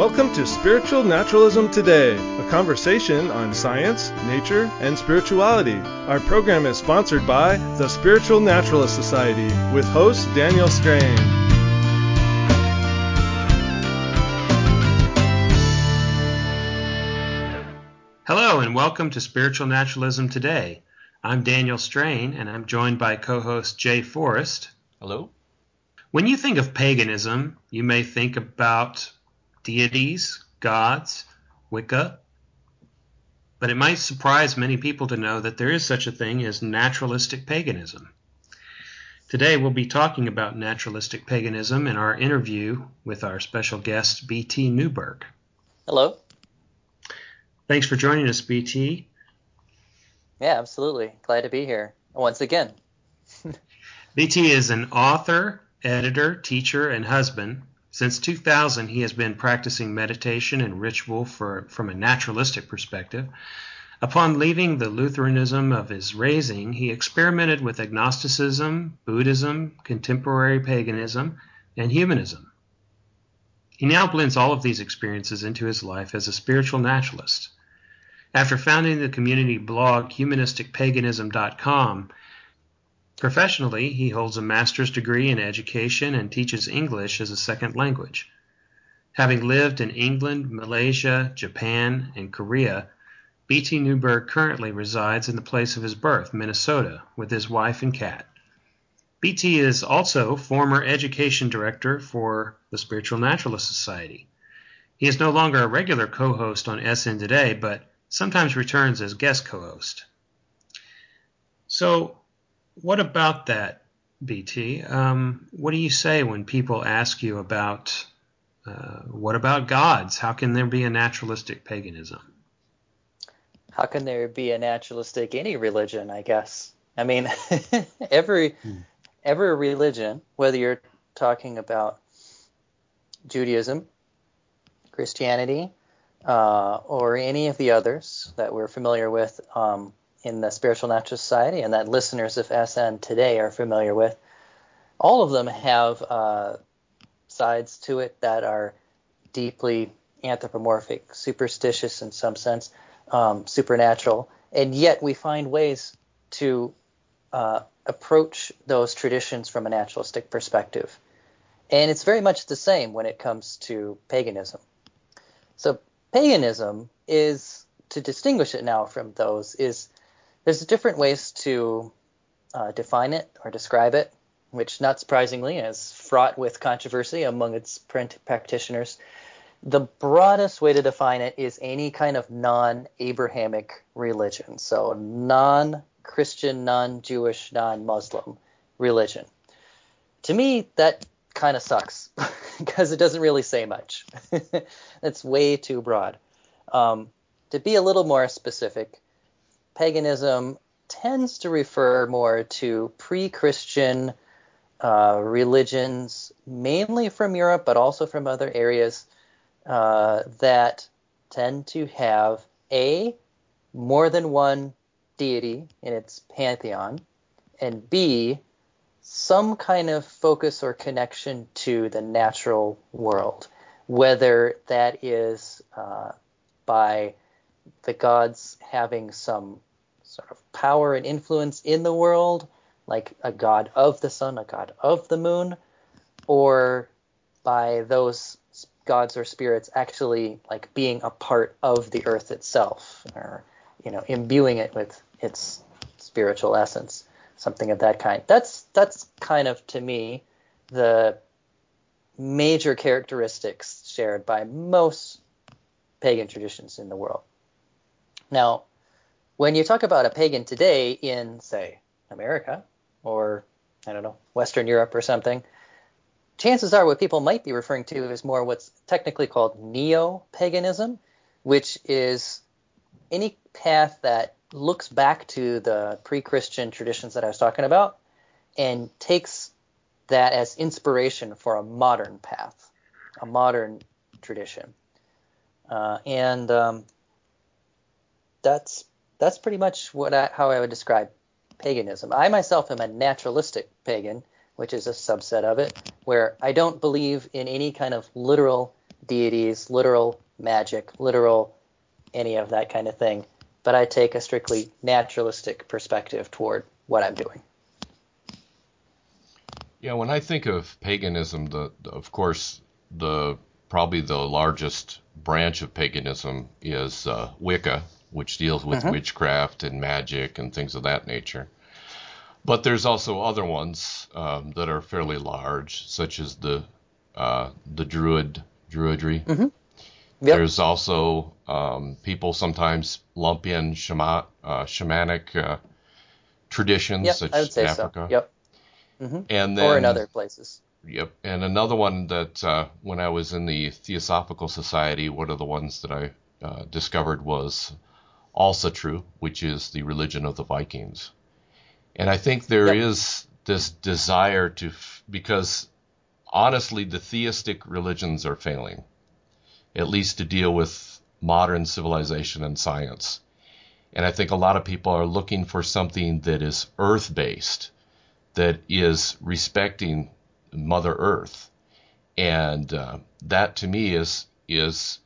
Welcome to Spiritual Naturalism Today, a conversation on science, nature, and spirituality. Our program is sponsored by the Spiritual Naturalist Society with host Daniel Strain. Hello, and welcome to Spiritual Naturalism Today. I'm Daniel Strain, and I'm joined by co host Jay Forrest. Hello. When you think of paganism, you may think about deities, gods, Wicca. But it might surprise many people to know that there is such a thing as naturalistic paganism. Today we'll be talking about naturalistic paganism in our interview with our special guest, B.T. Newberg. Hello. Thanks for joining us, B.T. Yeah, absolutely. Glad to be here once again. B.T. is an author, editor, teacher, and husband. Since 2000, he has been practicing meditation and ritual for, from a naturalistic perspective. Upon leaving the Lutheranism of his raising, he experimented with agnosticism, Buddhism, contemporary paganism, and humanism. He now blends all of these experiences into his life as a spiritual naturalist. After founding the community blog humanisticpaganism.com, Professionally, he holds a master's degree in education and teaches English as a second language. Having lived in England, Malaysia, Japan, and Korea, B.T. Newberg currently resides in the place of his birth, Minnesota, with his wife and cat. B.T. is also former education director for the Spiritual Naturalist Society. He is no longer a regular co host on SN Today, but sometimes returns as guest co host. So, what about that, BT? Um, what do you say when people ask you about uh, what about gods? How can there be a naturalistic paganism? How can there be a naturalistic any religion? I guess. I mean, every hmm. every religion, whether you're talking about Judaism, Christianity, uh, or any of the others that we're familiar with, um, in the Spiritual Natural Society and that listeners of SN today are familiar with, all of them have uh, sides to it that are deeply anthropomorphic, superstitious in some sense, um, supernatural, and yet we find ways to uh, approach those traditions from a naturalistic perspective. And it's very much the same when it comes to paganism. So paganism is to distinguish it now from those is there's different ways to uh, define it or describe it, which, not surprisingly, is fraught with controversy among its practitioners. The broadest way to define it is any kind of non Abrahamic religion, so non Christian, non Jewish, non Muslim religion. To me, that kind of sucks because it doesn't really say much. It's way too broad. Um, to be a little more specific, paganism tends to refer more to pre-Christian uh, religions, mainly from Europe, but also from other areas uh, that tend to have a more than one deity in its pantheon, and b some kind of focus or connection to the natural world, whether that is uh, by the gods having some sort of power and influence in the world, like a god of the sun, a god of the moon, or by those gods or spirits actually like being a part of the earth itself, or you know, imbuing it with its spiritual essence, something of that kind. That's that's kind of to me the major characteristics shared by most pagan traditions in the world. Now, when you talk about a pagan today in, say, America or, I don't know, Western Europe or something, chances are what people might be referring to is more what's technically called neo paganism, which is any path that looks back to the pre Christian traditions that I was talking about and takes that as inspiration for a modern path, a modern tradition. Uh, and um, that's that's pretty much what I, how I would describe paganism. I myself am a naturalistic pagan, which is a subset of it, where I don't believe in any kind of literal deities, literal magic, literal any of that kind of thing. But I take a strictly naturalistic perspective toward what I'm doing. Yeah, when I think of paganism, the, of course the probably the largest branch of paganism is uh, Wicca, which deals with Mhm. witchcraft and magic and things of that nature. But there's also other ones um, that are fairly large, such as the uh, the Druid Druidry. Yep. There's also um, people sometimes lump in shama, uh, shamanic uh, traditions, Yep, such as Africa. so. Yep. hmm And then Or in other places. Yep. And another one that uh, when I was in the Theosophical Society, one of the ones that I uh, discovered was Asatru, which is the religion of the Vikings. And I think there is Yep. this desire to, because honestly, the theistic religions are failing, at least to deal with modern civilization and science. And I think a lot of people are looking for something that is earth based, that is respecting Mother Earth. And uh, that to me is, is,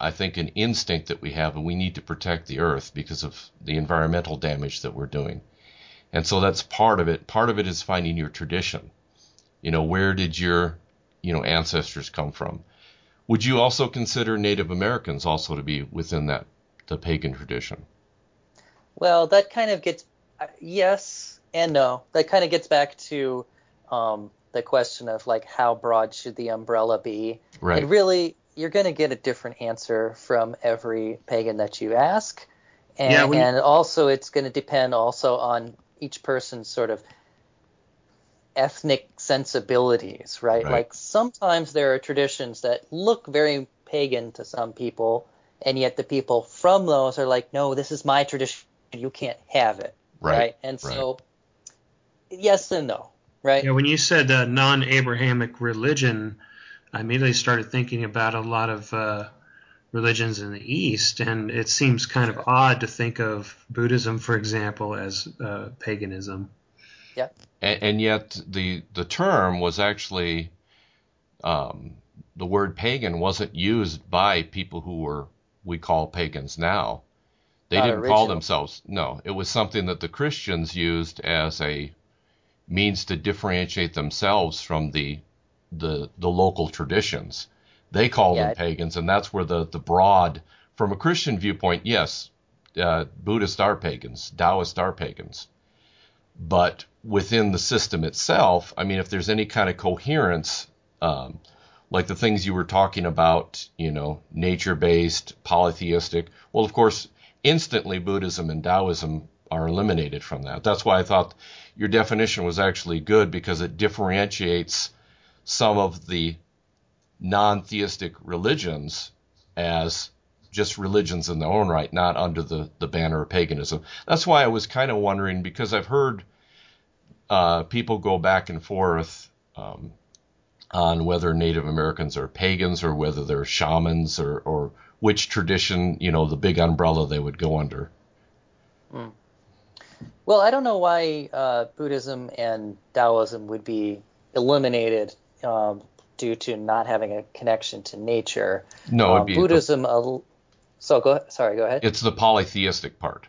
I think, an instinct that we have, and we need to protect the Earth because of the environmental damage that we're doing. And so that's part of it. Part of it is finding your tradition. You know, where did your, you know, ancestors come from? Would you also consider Native Americans also to be within that, the pagan tradition? Well, that kind of gets uh, yes and no. That kind of gets back to um, the question of like how broad should the umbrella be? Right. And really, you're going to get a different answer from every pagan that you ask, and, Yeah, we- and also it's going to depend also on each person's sort of ethnic sensibilities, right? Right. Like sometimes there are traditions that look very pagan to some people, and yet the people from those are like, no, this is my tradition, you can't have it, Right, And so, yes and no, right? Yeah, when you said uh, non-Abrahamic religion, I immediately started thinking about a lot of uh, religions in the East, and it seems kind of odd to think of Buddhism, for example, as uh, paganism. and, and yet the the term was actually um, the word pagan wasn't used by people who were we call pagans now. They Not didn't call themselves. No, it was something that the Christians used as a means to differentiate themselves from the the the local traditions. They called Yeah, them pagans, and that's where the the broad, from a Christian viewpoint, yes, uh, Buddhists are pagans, Taoists are pagans but within the system itself, I mean, if there's any kind of coherence, um, like the things you were talking about, you know, nature based, polytheistic, well, of course, instantly Buddhism and Taoism are eliminated from that. That's why I thought your definition was actually good because it differentiates some of the non theistic religions as just religions in their own right, not under the, the banner of paganism. That's why I was kind of wondering because I've heard uh, people go back and forth um, on whether Native Americans are pagans or whether they're shamans or, or which tradition, you know, the big umbrella they would go under. Well, I don't know why uh, Buddhism and Taoism would be eliminated um, due to not having a connection to nature. No, it'd Um, be Buddhism. so go. Sorry, go ahead. it's the polytheistic part.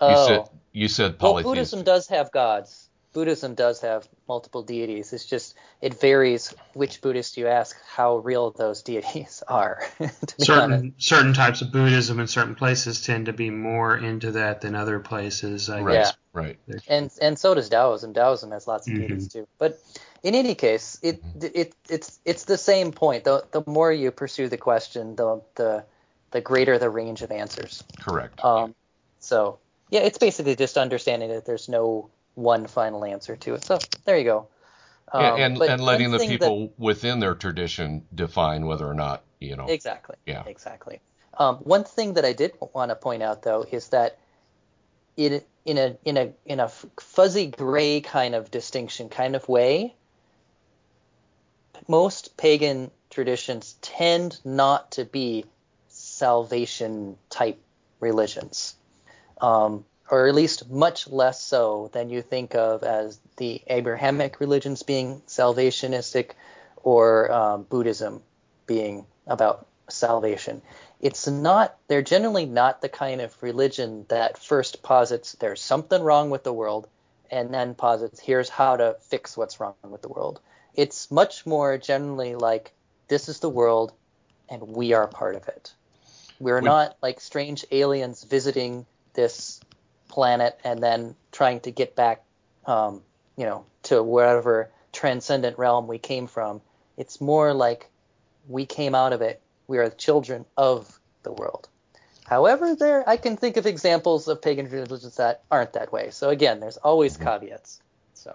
You oh, said you said polytheistic. well. Buddhism does have gods. Buddhism does have multiple deities. It's just it varies which Buddhist you ask how real those deities are. to honest. Certain certain types of Buddhism in certain places tend to be more into that than other places. I right, Yeah. right. and and so does Taoism. Taoism has lots of Mhm. deities too. But in any case, it it it's it's the same point. The the more you pursue the question, the the the greater the range of answers. Correct. Um, so yeah, it's basically just understanding that there's no one final answer to it. So there you go. Um, and and, and letting the thing that- people within their tradition define whether or not, you know. Exactly. Yeah. Exactly. Um, one thing that I did want to point out though is that in in a in a in a fuzzy gray kind of distinction kind of way, most pagan traditions tend not to be salvation type religions, um, or at least much less so than you think of as the Abrahamic religions being salvationistic or um, Buddhism being about salvation. It's not, they're generally not the kind of religion that first posits there's something wrong with the world and then posits here's how to fix what's wrong with the world. It's much more generally like this is the world and we are part of it. We're we, not like strange aliens visiting this planet and then trying to get back, um, you know, to wherever transcendent realm we came from. It's more like we came out of it. We are the children of the world. However, there I can think of examples of pagan religions that aren't that way. So again, there's always mm-hmm. caveats. So,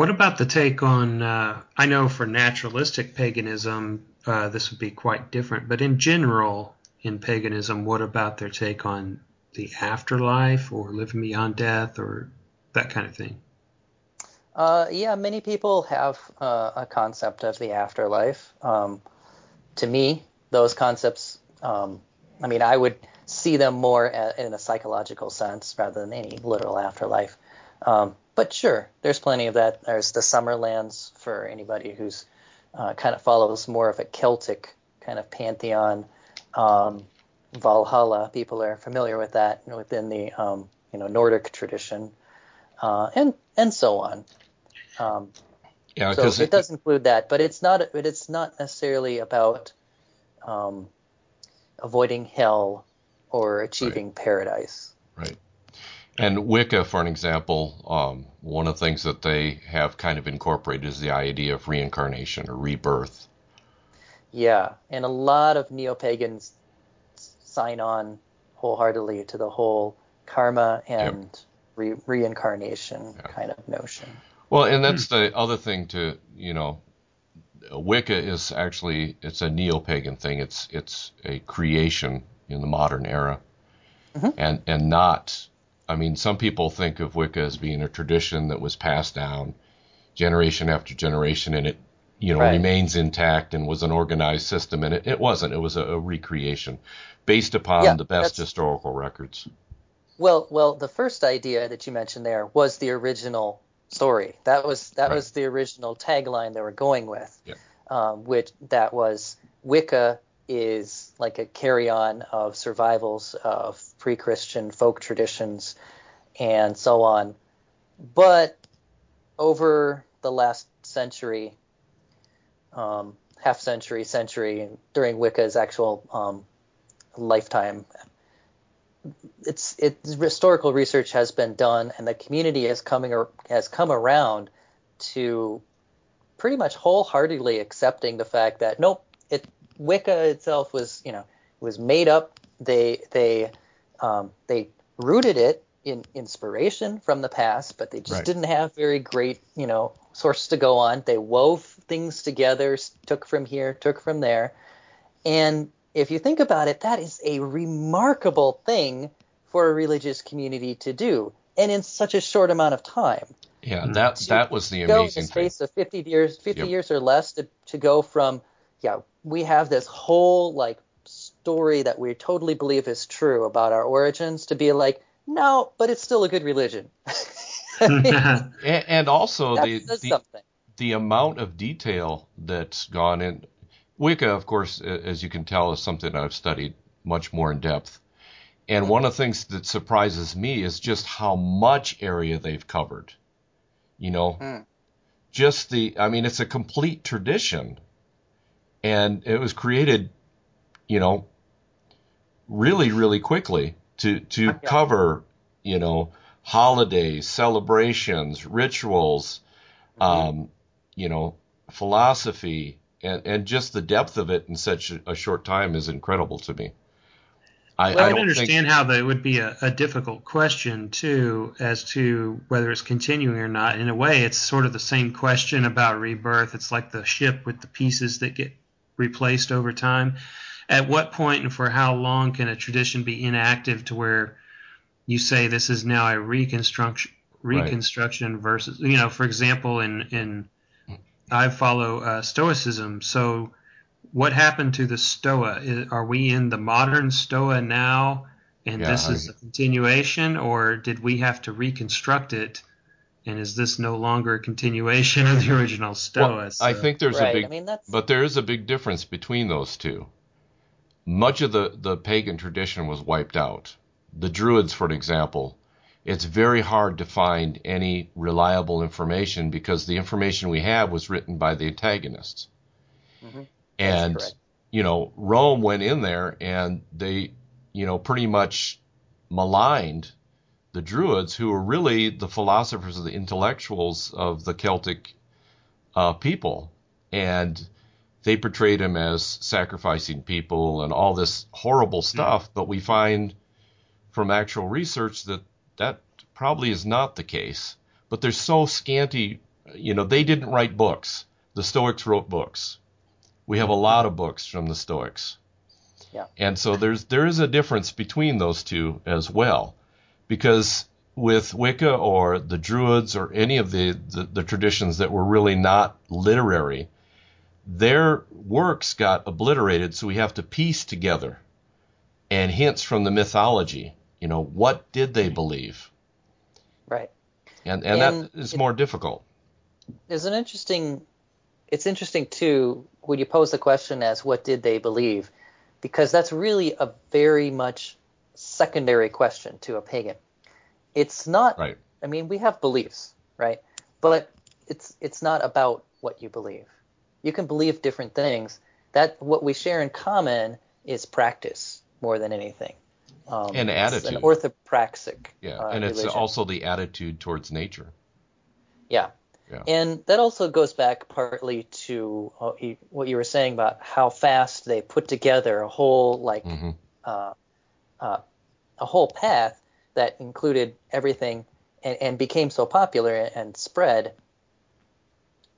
what about the take on? Uh, I know for naturalistic paganism, uh, this would be quite different, but in general, in paganism, what about their take on the afterlife or living beyond death or that kind of thing? Uh, yeah, many people have uh, a concept of the afterlife. Um, to me, those concepts, um, I mean, I would see them more in a psychological sense rather than any literal afterlife. Um, but sure, there's plenty of that. There's the Summerlands for anybody who's uh, kind of follows more of a Celtic kind of pantheon. Um, Valhalla, people are familiar with that within the um, you know Nordic tradition, uh, and and so on. Um, yeah, so it, it, does include that, but it's not but it's not necessarily about um, avoiding hell or achieving right. paradise. Right. And Wicca, for an example, um, one of the things that they have kind of incorporated is the idea of reincarnation or rebirth. Yeah, and a lot of neo pagans sign on wholeheartedly to the whole karma and yep. re- reincarnation yeah. kind of notion. Well, and that's the other thing to you know, Wicca is actually it's a neo-pagan thing. It's it's a creation in the modern era, mm-hmm. and and not. I mean, some people think of Wicca as being a tradition that was passed down generation after generation, and it you know right. remains intact and was an organized system, and it, it wasn't. It was a, a recreation based upon yeah, the best historical records. Well, well, the first idea that you mentioned there was the original story. That was that right. was the original tagline they were going with, yeah. um, which that was Wicca is like a carry-on of survivals of pre-Christian folk traditions and so on. But over the last century, um, half century, century, during Wicca's actual um, lifetime. It's it's historical research has been done, and the community has coming or has come around to pretty much wholeheartedly accepting the fact that nope, it Wicca itself was you know was made up. They they um, they rooted it in inspiration from the past, but they just right. didn't have very great you know sources to go on. They wove things together, took from here, took from there, and if you think about it, that is a remarkable thing for a religious community to do, and in such a short amount of time. Yeah, that that was the amazing in the space thing. of 50 years, 50 yep. years or less to to go from yeah, we have this whole like story that we totally believe is true about our origins to be like no, but it's still a good religion. and, and, also the the, the amount of detail that's gone in Wicca, of course, as you can tell, is something I've studied much more in depth. And one of the things that surprises me is just how much area they've covered. You know, mm. just the, I mean, it's a complete tradition. And it was created, you know, really, really quickly to, to yeah. cover, you know, holidays, celebrations, rituals, mm-hmm. um, you know, philosophy, and and just the depth of it in such a short time is incredible to me. I, well, I, I understand think... how that would be a, a, difficult question too, as to whether it's continuing or not. In a way, it's sort of the same question about rebirth. It's like the ship with the pieces that get replaced over time. At what point and for how long can a tradition be inactive to where you say this is now a reconstruction reconstruction right. versus you know, for example, in in I follow uh, Stoicism. So, what happened to the Stoa? Are we in the modern Stoa now, and yeah, this is a continuation, or did we have to reconstruct it And is this no longer a continuation of the original Stoa? Well, I think there's right. a big, I mean, that's but there is a big difference between those two. Much of the, the pagan tradition was wiped out. The Druids, for an example, it's very hard to find any reliable information because the information we have was written by the antagonists. Mhm. And, you know, Rome went in there and they, you know, pretty much maligned the Druids, who were really the philosophers and the intellectuals of the Celtic uh, people. And they portrayed him as sacrificing people and all this horrible stuff. But we find from actual research that that probably is not the case. But there's so scanty, you know, they didn't write books. The Stoics wrote books. We have a lot of books from the Stoics. Yeah. And so there's there is a difference between those two as well. Because with Wicca or the Druids or any of the, the, the traditions that were really not literary, their works got obliterated, so we have to piece together and hints from the mythology. You know, what did they believe? right. And and, And that is it- more difficult. There's an interesting. It's interesting too when you pose the question as what did they believe, because that's really a very much secondary question to a pagan. It's not. Right. I mean, we have beliefs, right? But it's it's not about what you believe. You can believe different things. That what we share in common is practice more than anything. Um, And it's attitude. An orthopraxic. Yeah. uh, and it's religion. also the attitude towards nature. Yeah. Yeah. And that also goes back partly to uh, what you were saying about how fast they put together a whole like hmm uh, uh, a whole path that included everything and, and became so popular and spread.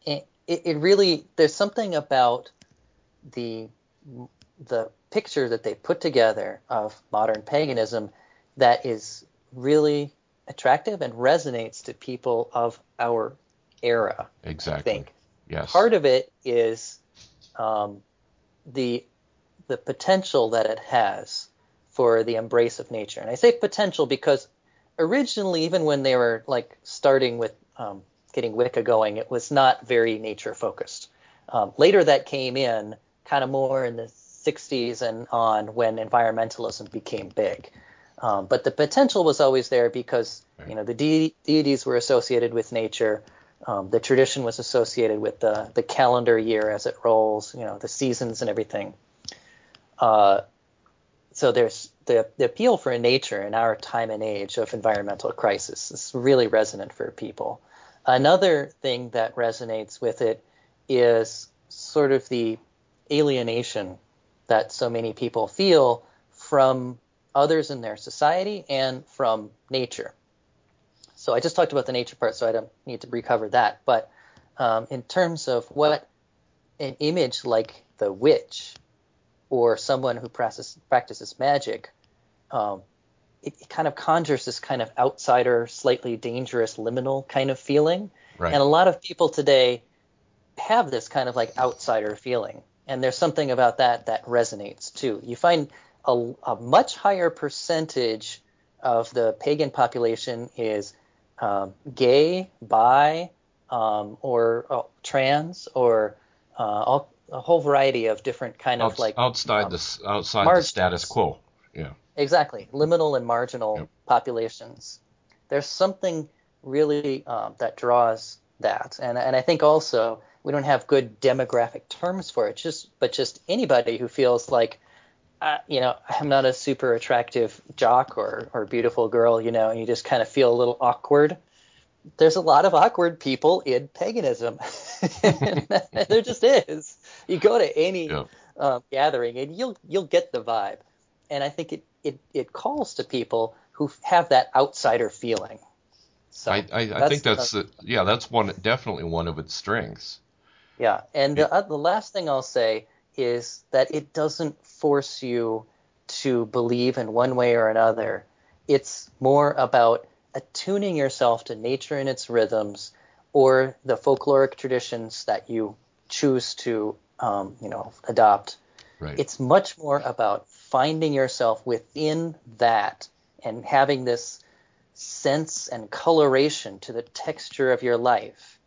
It, it really there's something about the the picture that they put together of modern paganism that is really attractive and resonates to people of our era. Exactly. I think Yes. part of it is um, the the potential that it has for the embrace of nature. And I say potential because originally, even when they were like starting with um, getting Wicca going, it was not very nature focused. Um, later, that came in kind of more in the 60s and on when environmentalism became big. Um, but the potential was always there because you know the de- deities were associated with nature. Um, the tradition was associated with the the calendar year as it rolls, you know, the seasons and everything. Uh, so there's the, the appeal for nature in our time and age of environmental crisis is really resonant for people. Another thing that resonates with it is sort of the alienation that so many people feel from others in their society and from nature. So I just talked about the nature part, so I don't need to recover that. But um, in terms of what an image like the witch or someone who practices, practices magic, um, it, it kind of conjures this kind of outsider, slightly dangerous, liminal kind of feeling. Right. And a lot of people today have this kind of like outsider feeling. And there's something about that that resonates too. You find a, a much higher percentage of the pagan population is um, gay, bi, um, or uh, trans, or uh, all, a whole variety of different kind of Outs- like outside um, the outside the status quo. Yeah. Exactly, liminal and marginal Yep. populations. There's something really um, that draws that, and and I think also we don't have good demographic terms for it. Just but just anybody who feels like, uh, you know, I'm not a super attractive jock or or beautiful girl, you know, and you just kind of feel a little awkward. There's a lot of awkward people in paganism. there just is. You go to any Yep. um, gathering and you'll you'll get the vibe. And i think it it, it calls to people who have that outsider feeling. So I, I, I think that's uh, yeah that's one definitely one of its strengths. yeah. And the, uh, the last thing i'll say is that it doesn't force you to believe in one way or another. It's more about attuning yourself to nature and its rhythms or the folkloric traditions that you choose to um, you know adopt Right. it's much more about finding yourself within that and having this sense and coloration to the texture of your life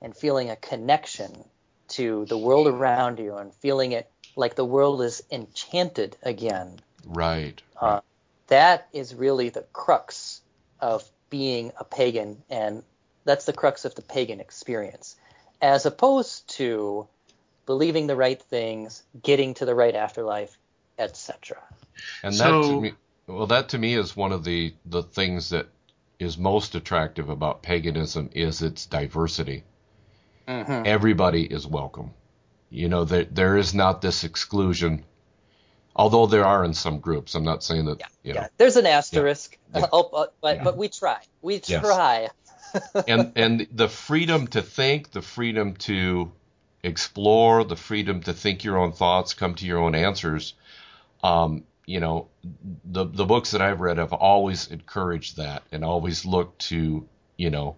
and feeling a connection to the world around you and feeling it like the world is enchanted again. Right. Uh, that is really the crux of being a pagan, and that's the crux of the pagan experience, as opposed to believing the right things, getting to the right afterlife, etc. And So- that to me, well, that to me is one of the the things that is most attractive about paganism is its diversity. Mm-hmm. Everybody is welcome. You know, there there is not this exclusion, although there are in some groups. I'm not saying that. Yeah, you yeah. There's an asterisk, Yeah. Oh, but but, Yeah. but we try. We Yes. try. and and the freedom to think, the freedom to explore, the freedom to think your own thoughts, come to your own answers. Um, you know, the the books that I've read have always encouraged that, and always looked to you know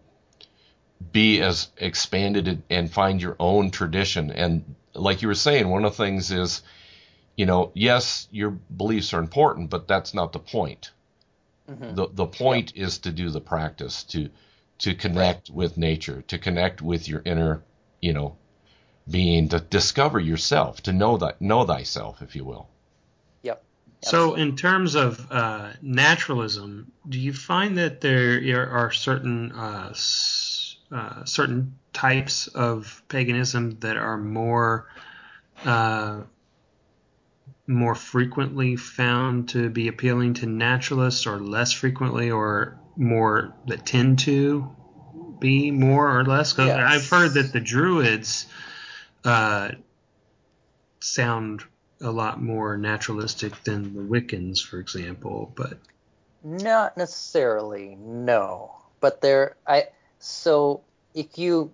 be as expanded and- find your own tradition. And like you were saying, one of the things is, you know, yes, your beliefs are important, but that's not the point. Mhm. The the point is to do the practice, to to connect with nature, to connect with your inner, you know, being, to discover yourself, to know that know thyself, if you will. Yep. So, in terms of uh, naturalism, do you find that there are certain uh, s- uh, certain types of paganism that are more uh, more frequently found to be appealing to naturalists, or less frequently, or more that tend to be more or less? 'Cause Yes. I've heard that the Druids uh, sound a lot more naturalistic than the Wiccans, for example. But Not necessarily, no. But there, I so if you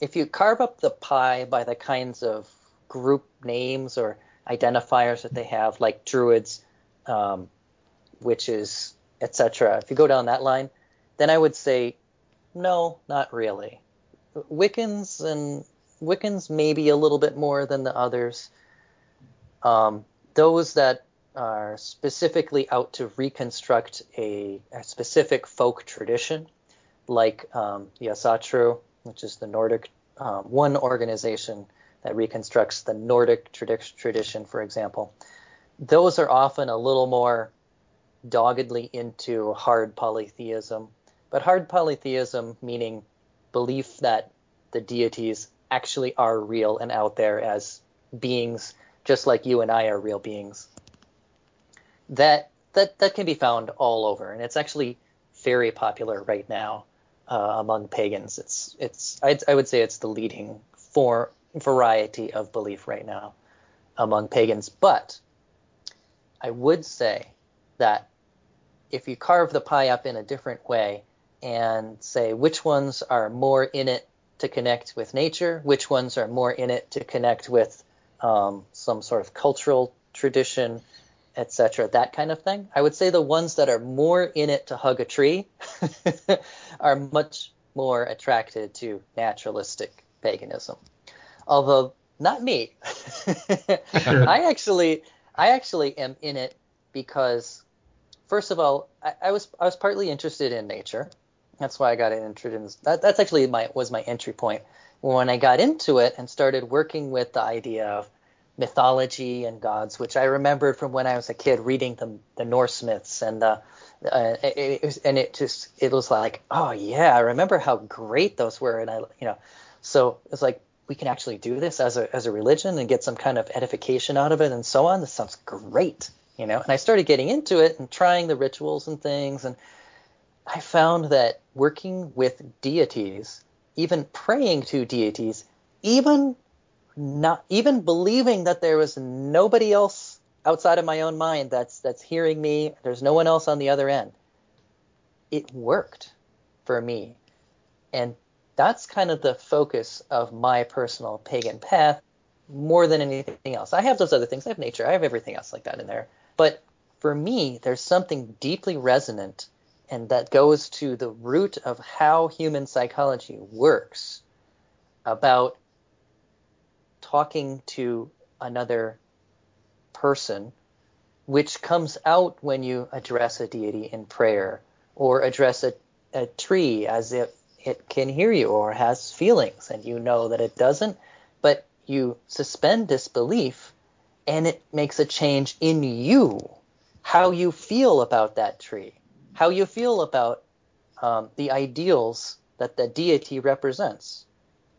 if you carve up the pie by the kinds of group names or identifiers that they have, like druids, um, witches, etc. If you go down that line, then I would say no, not really. Wiccans and Wiccans maybe a little bit more than the others. Um, those that are specifically out to reconstruct a, a specific folk tradition, like um, the Asatru, which is the Nordic um, one organization that reconstructs the Nordic tradi- tradition, for example. Those are often a little more doggedly into hard polytheism, but hard polytheism meaning belief that the deities actually are real and out there as beings just like you and I are real beings. That that that can be found all over, and it's actually very popular right now uh, among pagans. It's it's I'd, I would say it's the leading for variety of belief right now among pagans. But I would say that if you carve the pie up in a different way and say which ones are more in it to connect with nature, which ones are more in it to connect with um, some sort of cultural tradition, etc., that kind of thing. I would say the ones that are more in it to hug a tree are much more attracted to naturalistic paganism. Although not me. I actually I actually am in it because first of all, I, I was I was partly interested in nature. That's why I got interested in this. That, that's actually my was my entry point. When I got into it and started working with the idea of mythology and gods, which I remembered from when I was a kid reading the the Norse myths and the uh, it, it was, and it just it was like oh yeah I remember how great those were and I you know so it's like we can actually do this as a as a religion and get some kind of edification out of it and so on this sounds great you know and I started getting into it and trying the rituals and things and I found that working with deities even praying to deities even not even believing that there was nobody else outside of my own mind that's that's hearing me there's no one else on the other end it worked for me. And that's kind of the focus of my personal pagan path more than anything else. I have those other things. I have nature. I have everything else like that in there. But for me there's something deeply resonant and that goes to the root of how human psychology works about talking to another person, which comes out when you address a deity in prayer or address a, a tree as if it can hear you or has feelings and you know that it doesn't, but you suspend disbelief and it makes a change in you, how you feel about that tree, how you feel about um, the ideals that the deity represents.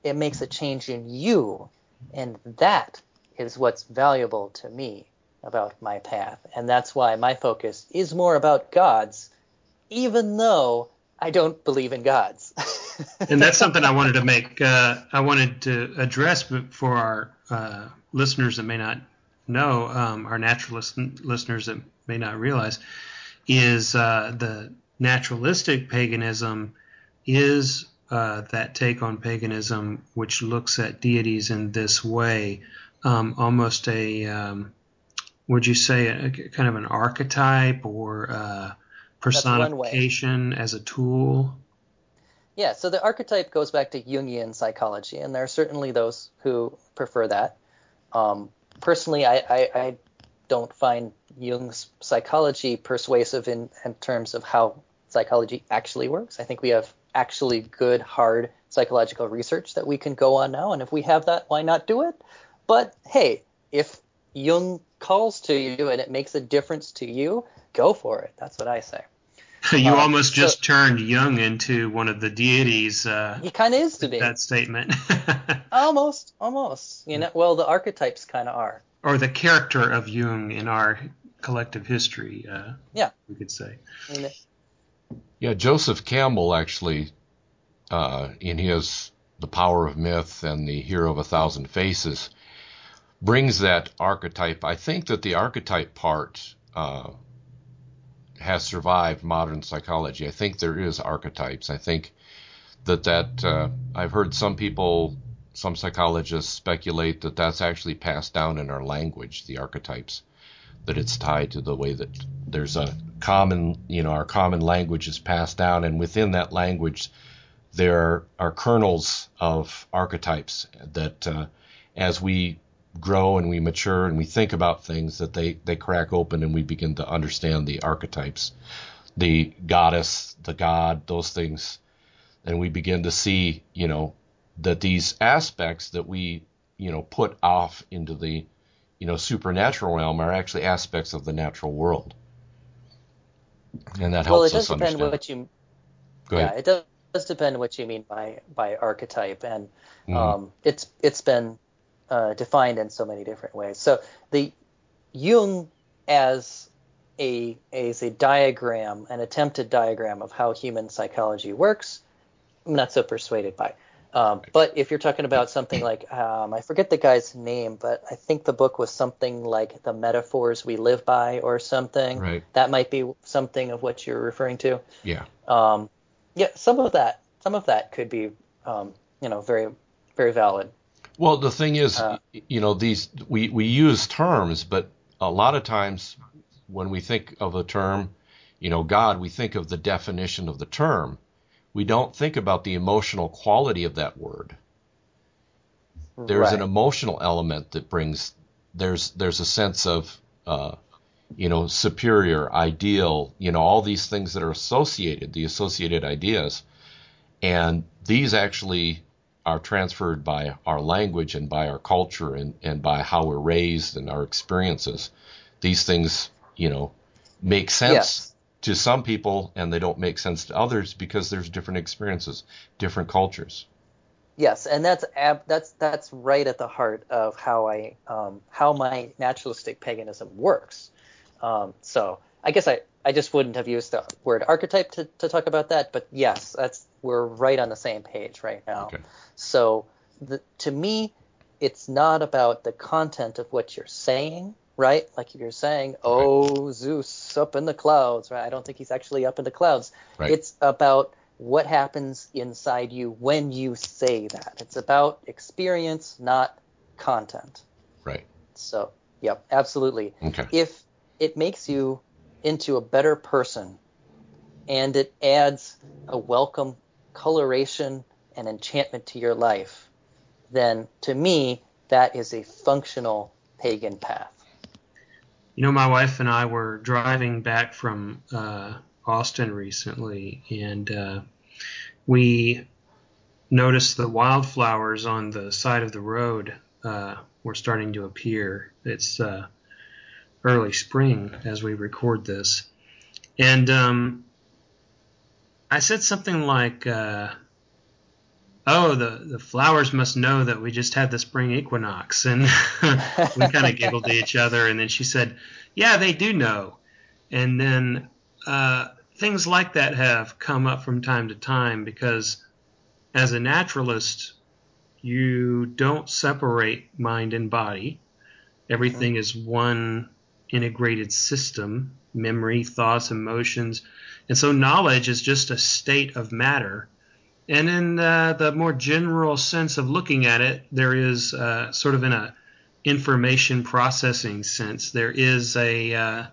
It makes a change in you, and that is what's valuable to me about my path. And that's why my focus is more about gods, even though I don't believe in gods. and that's something I wanted to make. Uh, I wanted to address for our uh, listeners that may not know, um, our naturalist listeners that may not realize, is uh, the naturalistic paganism is uh, that take on paganism, which looks at deities in this way, um, almost a um, would you say a, kind of an archetype or uh, personification as a tool? Yeah, so the archetype goes back to Jungian psychology, and there are certainly those who prefer that. Um, personally, I, I, I, don't find Jung's psychology persuasive in, in terms of how psychology actually works. I think we have actually good, hard psychological research that we can go on now, and if we have that, why not do it? But hey, if Jung calls to you and it makes a difference to you, go for it. That's what I say. you um, almost so, just turned Jung into one of the deities. Uh, he kind of is to me. That statement. almost, almost. You know, well, the archetypes kind of are. Or the character of Jung in our collective history. Uh, yeah, we could say. yeah, Joseph Campbell actually, uh, in his "The Power of Myth" and "The Hero of a Thousand Faces," brings that archetype. I think that the archetype part uh, has survived modern psychology. I think there is archetypes. I think that that uh, I've heard some people, some psychologists speculate that that's actually passed down in our language, the archetypes, that it's tied to the way that there's a common, you know, our common language is passed down, and within that language, there are kernels of archetypes that, uh, as we grow and we mature and we think about things that they, they crack open and we begin to understand the archetypes, the goddess, the god, those things. And we begin to see, you know, that these aspects that we, you know, put off into the, you know, supernatural realm are actually aspects of the natural world. And that helps well, it does depend understand. what you. Yeah, it does, does depend what you mean by by archetype, and mm-hmm. um, it's it's been uh, defined in so many different ways. So the Jung as a as a diagram, an attempted diagram of how human psychology works, I'm not so persuaded by. Um, but if you're talking about something like, um, I forget the guy's name, but I think the book was something like the metaphors we live by or something. Right. That might be something of what you're referring to. Yeah. Um, yeah, some of that, some of that could be, um, you know, very, very valid. Well, the thing is, uh, you know, these we we use terms, but a lot of times when we think of a term, you know, God, we think of the definition of the term. We don't think about the emotional quality of that word. There's right. an emotional element that brings there's there's a sense of uh, you know superior, ideal, you know, all these things that are associated, the associated ideas, and these actually are transferred by our language and by our culture and, and by how we're raised and our experiences. These things, you know, make sense yes. To some people and they don't make sense to others because there's different experiences, different cultures. Yes, and that's ab- that's that's right at the heart of how I um, how my naturalistic paganism works. Um, so I guess I, I just wouldn't have used the word archetype to, to talk about that, but yes, that's we're right on the same page right now. Okay. So the, to me, it's not about the content of what you're saying, right? Like you're saying, oh, Zeus up in the clouds, right? I don't think he's actually up in the clouds. Right. It's about what happens inside you when you say that. It's about experience, not content. Right. So, yep, absolutely. Okay. If it makes you into a better person and it adds a welcome coloration and enchantment to your life, then to me, that is a functional pagan path. You know, my wife and I were driving back from uh, Austin recently, and uh, we noticed the wildflowers on the side of the road uh, were starting to appear. It's uh, early spring as we record this, and um, I said something like, uh, "Oh, the the flowers must know that we just had the spring equinox," and we kind of giggled to each other. And then she said, "Yeah, they do know." And then uh, things like that have come up from time to time because as a naturalist, you don't separate mind and body. Everything is one integrated system memory, thoughts, emotions. And so knowledge is just a state of matter. And in uh, the more general sense of looking at it, there is uh, sort of in a information processing sense, there is a uh,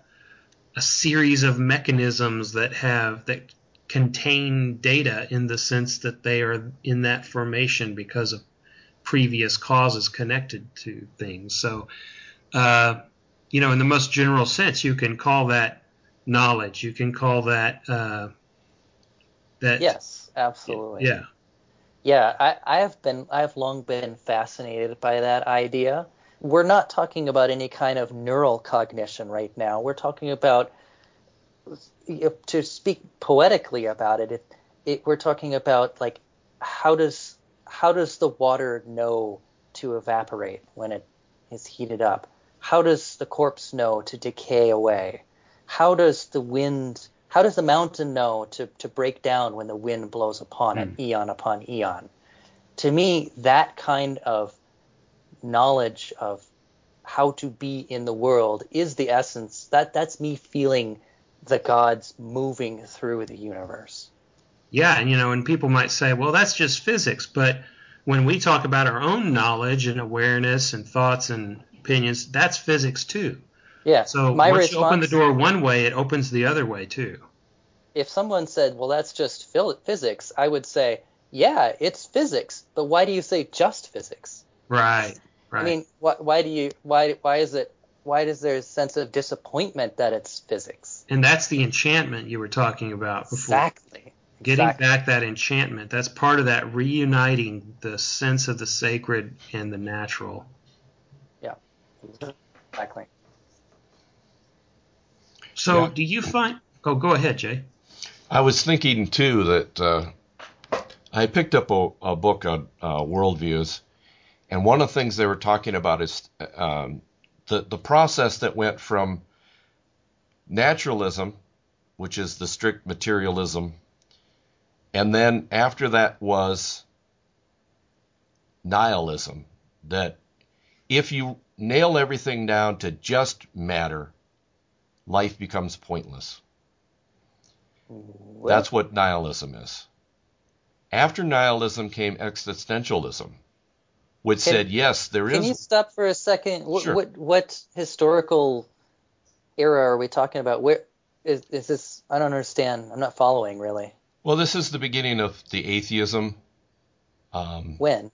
a series of mechanisms that have that contain data in the sense that they are in that formation because of previous causes connected to things. So, uh, you know, in the most general sense, you can call that knowledge. You can call that uh, that. Yes, absolutely. Yeah. Yeah, I, I have been I have long been fascinated by that idea. We're not talking about any kind of neural cognition right now. We're talking about to speak poetically about it, it, it, we're talking about like how does how does the water know to evaporate when it is heated up? How does the corpse know to decay away? How does the wind how does the mountain know to, to break down when the wind blows upon it, mm. eon upon eon? To me, that kind of knowledge of how to be in the world is the essence. That that's me feeling the gods moving through the universe. Yeah, and you know, and people might say, well, that's just physics, but when we talk about our own knowledge and awareness and thoughts and opinions, that's physics too. Yeah. So my once response, you open the door one way, it opens the other way too. If someone said, "Well, that's just physics," I would say, "Yeah, it's physics, but why do you say just physics?" Right. Right. I mean, why, why do you why why is it why does there a sense of disappointment that it's physics? And that's the enchantment you were talking about before. Exactly. Getting exactly. back that enchantment. That's part of that reuniting the sense of the sacred and the natural. Yeah. Exactly. So, Yeah. do you find? Oh, go ahead, Jay. I was thinking too that uh, I picked up a, a book on uh, worldviews, and one of the things they were talking about is um, the the process that went from naturalism, which is the strict materialism, and then after that was nihilism. That if you nail everything down to just matter, life becomes pointless. Well, That's what nihilism is. After nihilism came existentialism, which Can- said, yes, there Can is. you stop for a second? What, Sure. what what historical era are we talking about? Where is, is this? I don't understand. I'm not following really. Well, this is the beginning of the atheism. Um, When?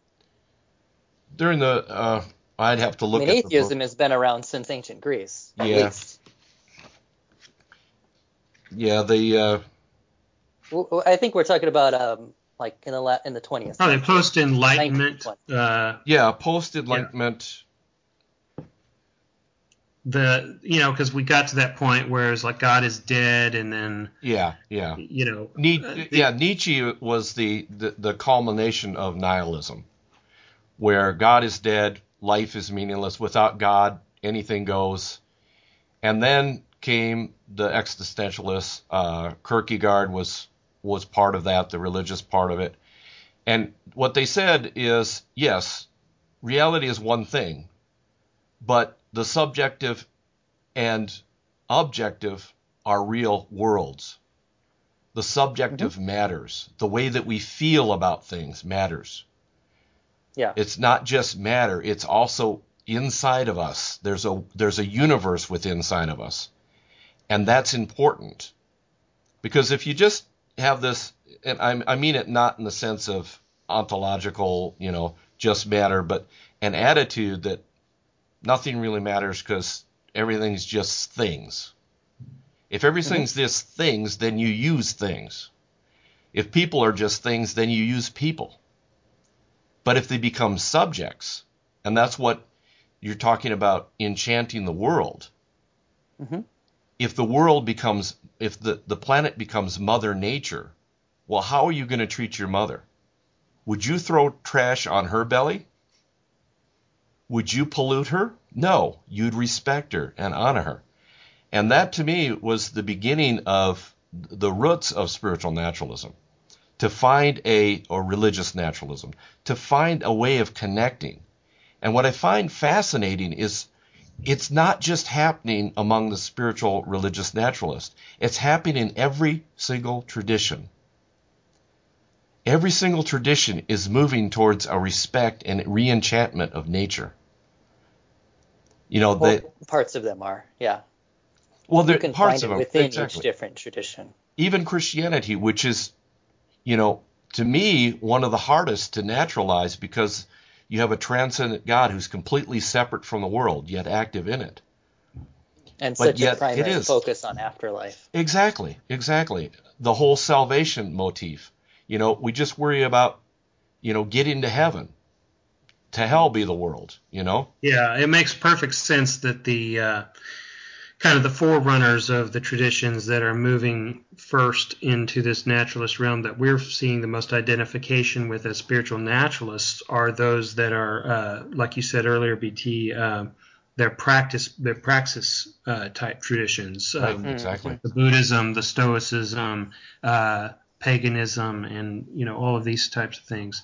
during the, uh, I'd have to I look mean, at the book. atheism has been around since ancient Greece. at Yeah. least. Yeah, the uh, W- w- I think we're talking about um like in the la- in the 20th. Probably century. post enlightenment. Uh, yeah post enlightenment. the you know because we got to that point where it's like God is dead, and then Yeah, yeah. you know Ni- uh, the- yeah, Nietzsche was the, the the culmination of nihilism, where God is dead, life is meaningless. Without God, anything goes. And then came the existentialists. Uh, Kierkegaard was was part of that, the religious part of it. And what they said is, yes, reality is one thing, but the subjective and objective are real worlds. The subjective matters. The way that we feel about things matters. Yeah. It's not just matter, it's also inside of us. There's a there's a universe within inside of us. And that's important. Because if you just have this and I, I mean it not in the sense of ontological, you know, just matter, but an attitude that nothing really matters because everything's just things. If everything's just things, then you use things. If people are just things, then you use people. But if they become subjects, and that's what you're talking about enchanting the world, Mhm. If the world becomes, if the, the planet becomes Mother Nature, well, how are you going to treat your mother? Would you throw trash on her belly? Would you pollute her? No, you'd respect her and honor her. And that to me was the beginning of the roots of spiritual naturalism. To find a, or religious naturalism, to find a way of connecting. And what I find fascinating is it's not just happening among the spiritual religious naturalists, it's happening in every single tradition. Every single tradition is moving towards a respect and re-enchantment of nature. You know, Well, they, parts of them are, yeah. well, there can parts find of it them within exactly. each different tradition. even Christianity, which is, you know, to me, one of the hardest to naturalize because you have a transcendent God who's completely separate from the world, yet active in it. And But such yet a primary is. focus on afterlife. Exactly, exactly. The whole salvation motif. You know, we just worry about, you know, getting to heaven. To hell be the world, you know? Yeah, it makes perfect sense that the uh, kind of the forerunners of the traditions that are moving first into this naturalist realm that we're seeing the most identification with as spiritual naturalists are those that are, uh, like you said earlier, BT, um, their practice, their praxis uh, type traditions. Right, Um, exactly. the Buddhism, the Stoicism, uh, paganism, and you know all of these types of things.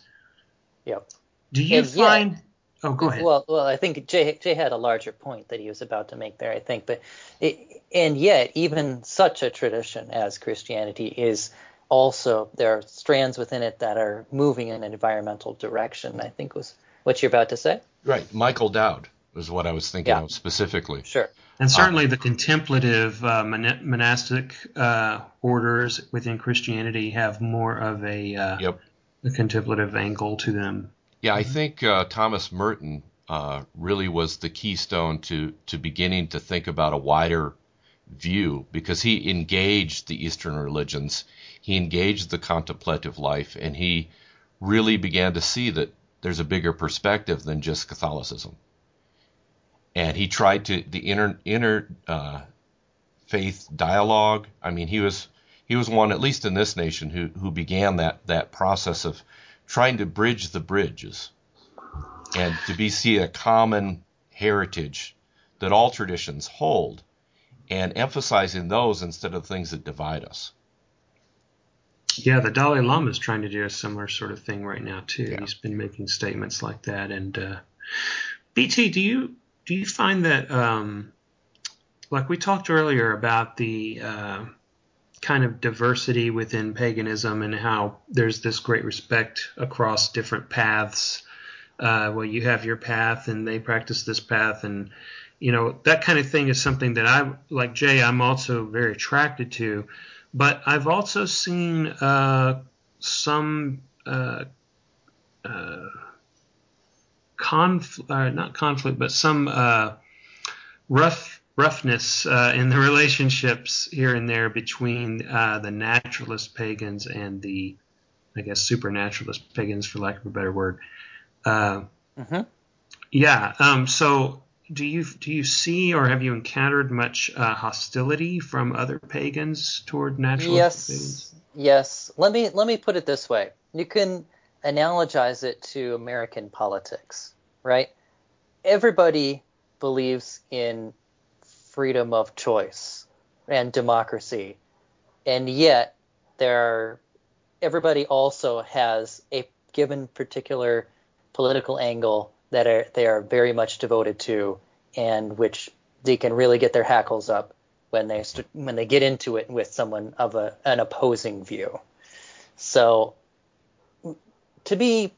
Yep. Do you And yet- find? Oh, go ahead. Well, well, I think Jay Jay had a larger point that he was about to make there. I think, but it, and yet, even such a tradition as Christianity is also there are strands within it that are moving in an environmental direction. I think was what you're about to say. Right. Michael Dowd was what I was thinking Yeah. of specifically. Sure. And certainly the contemplative uh, mon- monastic uh, orders within Christianity have more of a, uh, Yep. a contemplative angle to them. Yeah, I think uh, Thomas Merton uh, really was the keystone to to beginning to think about a wider view because he engaged the Eastern religions, he engaged the contemplative life, and he really began to see that there's a bigger perspective than just Catholicism. And he tried to the inner inner uh, faith dialogue. I mean, he was he was one, at least in this nation, who who began that that process of trying to bridge the bridges and to be see a common heritage that all traditions hold and emphasizing those instead of things that divide us. Yeah, the Dalai Lama is trying to do a similar sort of thing right now too. Yeah. He's been making statements like that. And uh, BT, do you do you find that um, like we talked earlier about the uh, kind of diversity within paganism and how there's this great respect across different paths. Uh, well, you have your path and they practice this path, and you know that kind of thing is something that I like Jay. I'm also very attracted to, but I've also seen uh, some uh, uh, conflict, uh, not conflict, but some uh, rough roughness uh, in the relationships here and there between uh, the naturalist pagans and the, I guess, supernaturalist pagans, for lack of a better word. Uh, hmm yeah. Um, so, do you do you see or have you encountered much uh, hostility from other pagans toward naturalist pagans? Yes. Yes. Let me let me put it this way. You can analogize it to American politics, right? Everybody believes in freedom of choice and democracy, and yet there are, everybody also has a given particular political angle that are they are very much devoted to, and which they can really get their hackles up when they when they get into it with someone of a, an opposing view. So to me,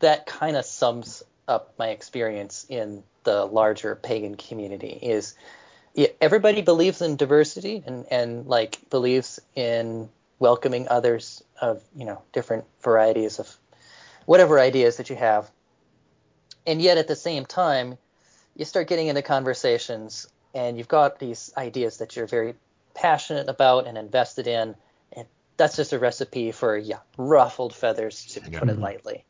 that kind of sums up my experience in the larger pagan community. Is yeah, everybody believes in diversity and and like believes in welcoming others of you know different varieties of whatever ideas that you have, and yet at the same time, you start getting into conversations and you've got these ideas that you're very passionate about and invested in. And that's just a recipe for yeah, ruffled feathers to Yeah. put it lightly.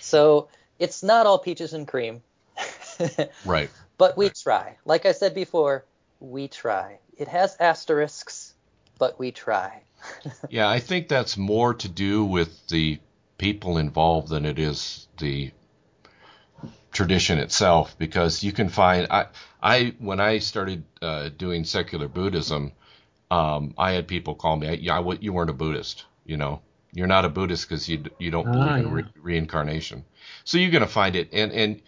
So it's not all peaches and cream. Right. But we Right. try. Like I said before, we try. It has asterisks, but we try. Yeah, I think that's more to do with the people involved than it is the tradition itself because you can find I I when I started uh, doing secular Buddhism, um, I had people call me, yeah, I, you weren't a Buddhist, you know, you're not a Buddhist because you you don't Ah, believe in re- reincarnation. So you're gonna find it, and and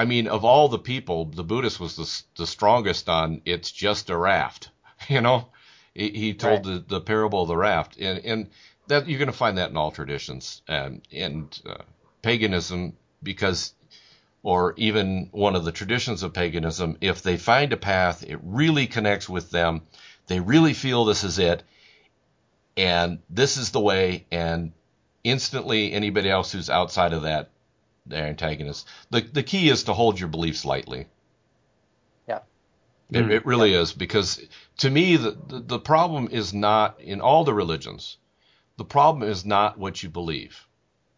I mean, of all the people, the Buddhist was the the strongest on it's just a raft, you know. He, he told the, the parable of the raft, and and that you're going to find that in all traditions and and uh, paganism because or even one of the traditions of paganism if they find a path it really connects with them they really feel this is it and this is the way and instantly anybody else who's outside of that they're antagonists the the key is to hold your beliefs lightly Yeah. it, Mm. it really is because to me the, the the problem is not in all the religions the problem is not what you believe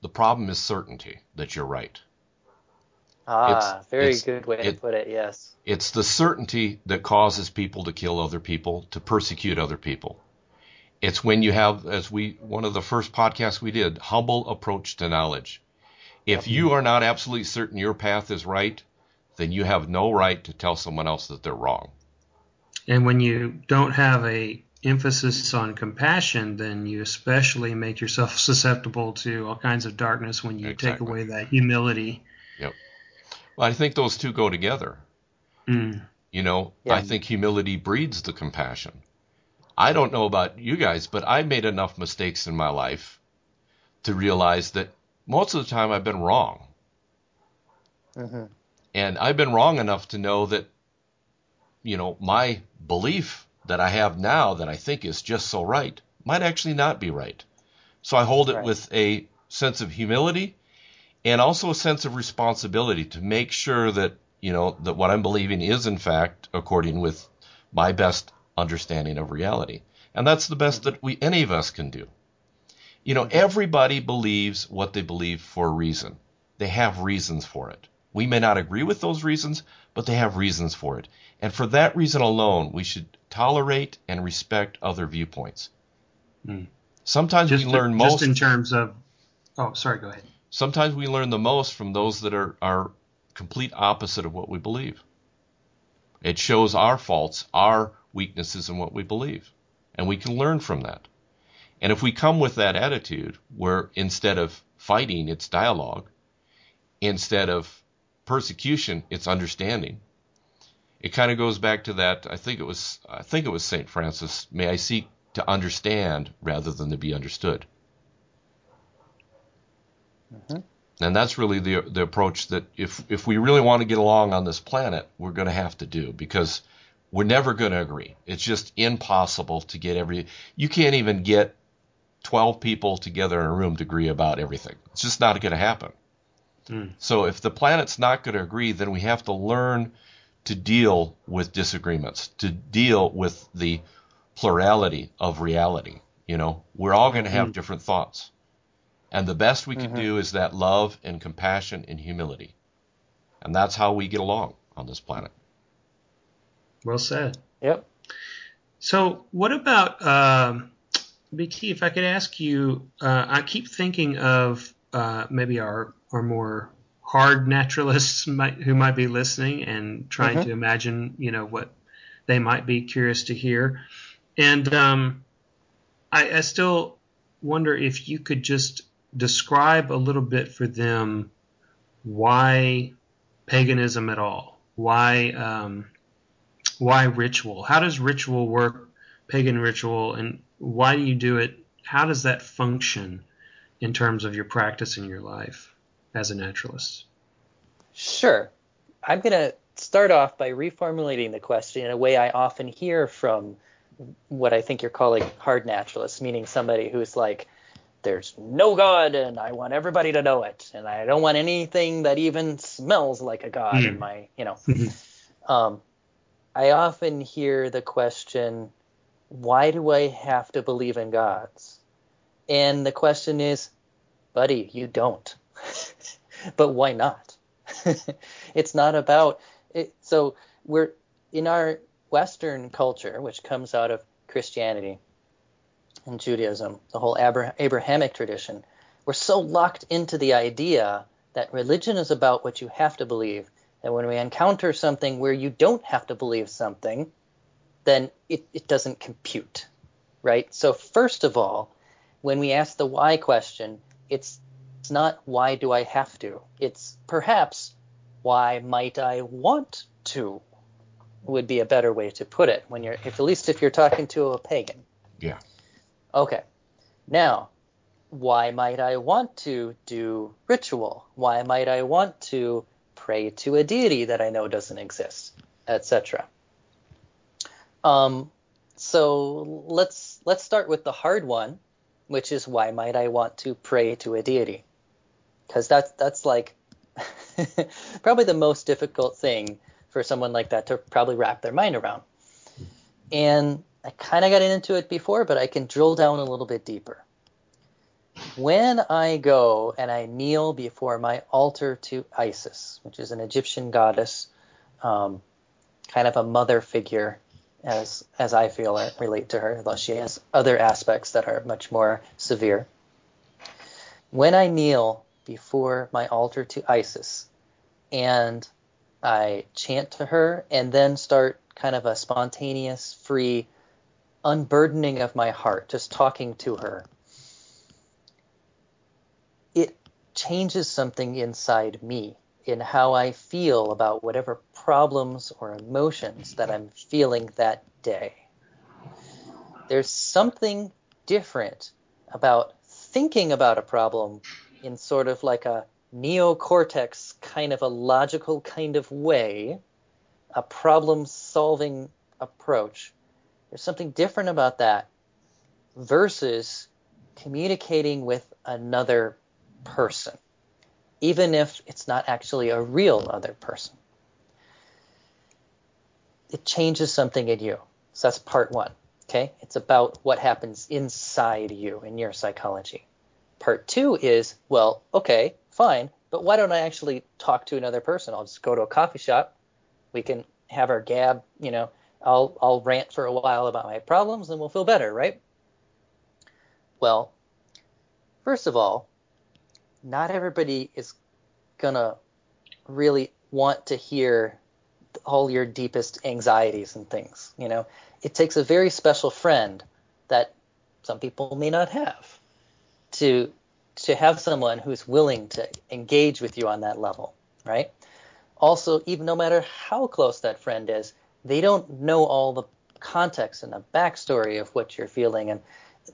the problem is certainty that you're right Ah, It's- very it's- good way to put it. Yes. It's the certainty that causes people to kill other people, to persecute other people. It's when you have, as we, one of the first podcasts we did, humble approach to knowledge. If you are not absolutely certain your path is right, then you have no right to tell someone else that they're wrong. And when you don't have a emphasis on compassion, then you especially make yourself susceptible to all kinds of darkness when you take away that humility. Yep. Well, I think those two go together. Mm. You know, Yeah. I think humility breeds the compassion. I don't know about you guys, but I made enough mistakes in my life to realize that most of the time I've been wrong. hmm And I've been wrong enough to know that, you know, my belief that I have now that I think is just so right might actually not be right. So I hold it Right. with a sense of humility and also a sense of responsibility to make sure that, you know, that what I'm believing is in fact according with my best understanding of reality. And that's the best that we any of us can do. You know, everybody believes what they believe for a reason. They have reasons for it. We may not agree with those reasons, but they have reasons for it. And for that reason alone, we should tolerate and respect other viewpoints. Hmm. Sometimes Just, we learn just most in terms of. Oh, sorry. Go ahead. sometimes we learn the most from those that are, are complete opposite of what we believe. It shows our faults, our weaknesses in what we believe. And we can learn from that. And if we come with that attitude where instead of fighting, it's dialogue, instead of persecution, it's understanding. It kind of goes back to that. I think it was I think it was Saint Francis. May I seek to understand rather than to be understood. Mhm. And that's really the the approach that if if we really want to get along on this planet, we're going to have to do because we're never going to agree. It's just impossible to get every. You can't even get twelve people together in a room to agree about everything. It's just not going to happen. Hmm. So if the planet's not going to agree, then we have to learn to deal with disagreements, to deal with the plurality of reality. You know, we're all going to have Mhm. different thoughts. And the best we can Mhm. do is that love and compassion and humility. And that's how we get along on this planet. Well said. Yep. So, what about um, BT? If I could ask you, uh, I keep thinking of uh, maybe our our more hard naturalists might, who might be listening and trying Mhm. to imagine, you know, what they might be curious to hear. And um, I, I still wonder if you could just describe a little bit for them why paganism at all? Why um, why ritual? How does ritual work, pagan ritual, and why do you do it? How does that function in terms of your practice in your life as a naturalist? Sure. I'm going to start off by reformulating the question in a way I often hear from what I think you're calling hard naturalists, meaning somebody who's like, there's no God and I want everybody to know it. And I don't want anything that even smells like a God in Hmm. my, you know. um, I often hear the question, why do I have to believe in gods? And the question is, buddy, you don't. but why not? it's not about it. So we're in our Western culture, which comes out of Christianity and Judaism, the whole Abrahamic tradition, we're so locked into the idea that religion is about what you have to believe. And when we encounter something where you don't have to believe something, then it, it doesn't compute, right? So, first of all, when we ask the why question, it's, it's not why do I have to? It's perhaps why might I want to? Would be a better way to put it when you're, if at least if you're talking to a pagan. Yeah. Okay. Now, why might I want to do ritual? Why might I want to pray to a deity that I know doesn't exist, etc. Um, so let's let's start with the hard one, which is why might I want to pray to a deity? Because that's that's like probably the most difficult thing for someone like that to probably wrap their mind around. And I kind of got into it before, but I can drill down a little bit deeper. When I go and I kneel before my altar to Isis, which is an Egyptian goddess, um, kind of a mother figure, as as I feel or relate to her, though she has other aspects that are much more severe. When I kneel before my altar to Isis, and I chant to her, and then start kind of a spontaneous, free unburdening of my heart, just talking to her, it changes something inside me in how I feel about whatever problems or emotions that I'm feeling that day. There's something different about thinking about a problem in sort of like a neocortex kind of a logical kind of way, a problem solving approach there's something different about that versus communicating with another person, even if it's not actually a real other person. It changes something in you. So that's part one. Okay. It's about what happens inside you in your psychology. Part two is, well, okay, fine, but why don't I actually talk to another person? I'll just go to a coffee shop. We can have our gab, you know, I'll I'll rant for a while about my problems and we'll feel better, right? Well, first of all, not everybody is gonna really want to hear all your deepest anxieties and things. You know, it takes a very special friend that some people may not have to to have someone who's willing to engage with you on that level, right? Also, even no matter how close that friend is, they don't know all the context and the backstory of what you're feeling and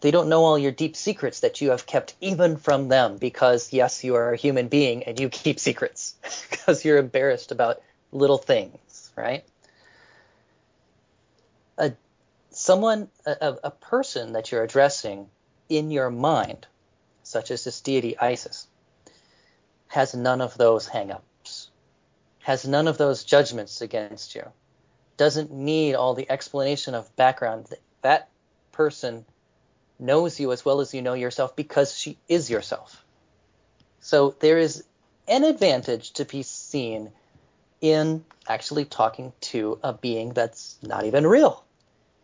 they don't know all your deep secrets that you have kept even from them because yes you are a human being and you keep secrets because you're embarrassed about little things right a someone a, a person that you're addressing in your mind such as this deity isis has none of those hangups has none of those judgments against you doesn't need all the explanation of background. That that person knows you as well as you know yourself because she is yourself. So there is an advantage to be seen in actually talking to a being that's not even real.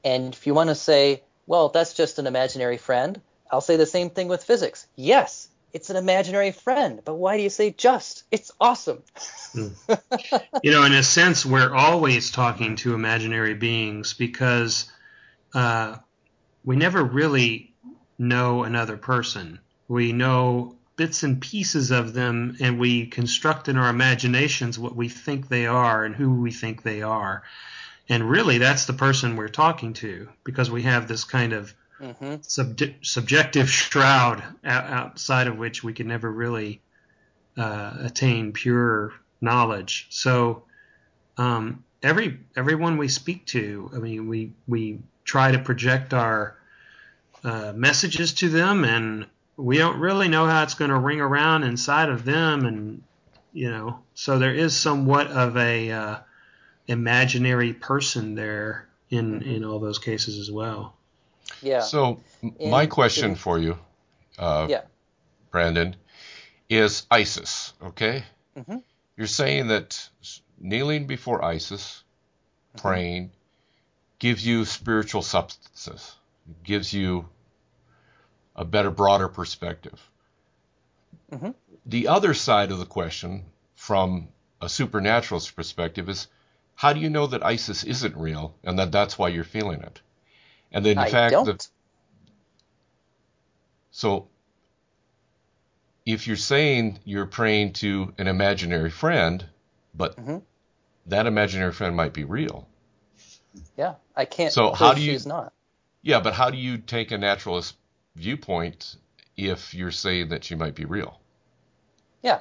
And if you want to say, well, that's just an imaginary friend, I'll say the same thing with physics. Yes, it's an imaginary friend. But why do you say just? It's awesome. Hmm. you know, in a sense, we're always talking to imaginary beings because uh, we never really know another person. We know bits and pieces of them, and we construct in our imaginations what we think they are and who we think they are. And really, that's the person we're talking to because we have this kind of mm-hmm. sub- subjective shroud outside of which we can never really uh, attain pure knowledge. So um, every everyone we speak to, I mean, we we try to project our uh, messages to them, and we don't really know how it's going to ring around inside of them, and you know, so there is somewhat of a uh, imaginary person there in in all those cases as well. Yeah. So In- my question in- for you, uh, yeah. Brandon, is Isis. Okay, Mm-hmm. you're saying that s- kneeling before Isis, Mm-hmm. praying, gives you spiritual substances, gives you a better, broader perspective. Mhm. The other side of the question, from a supernaturalist perspective, is how do you know that Isis isn't real and that that's why you're feeling it? And then, in I fact, the, so if you're saying you're praying to an imaginary friend, but Mhm. that imaginary friend might be real. Yeah. I can't. So how do you- she's not? Yeah, but how do you take a naturalist viewpoint if you're saying that she might be real? Yeah.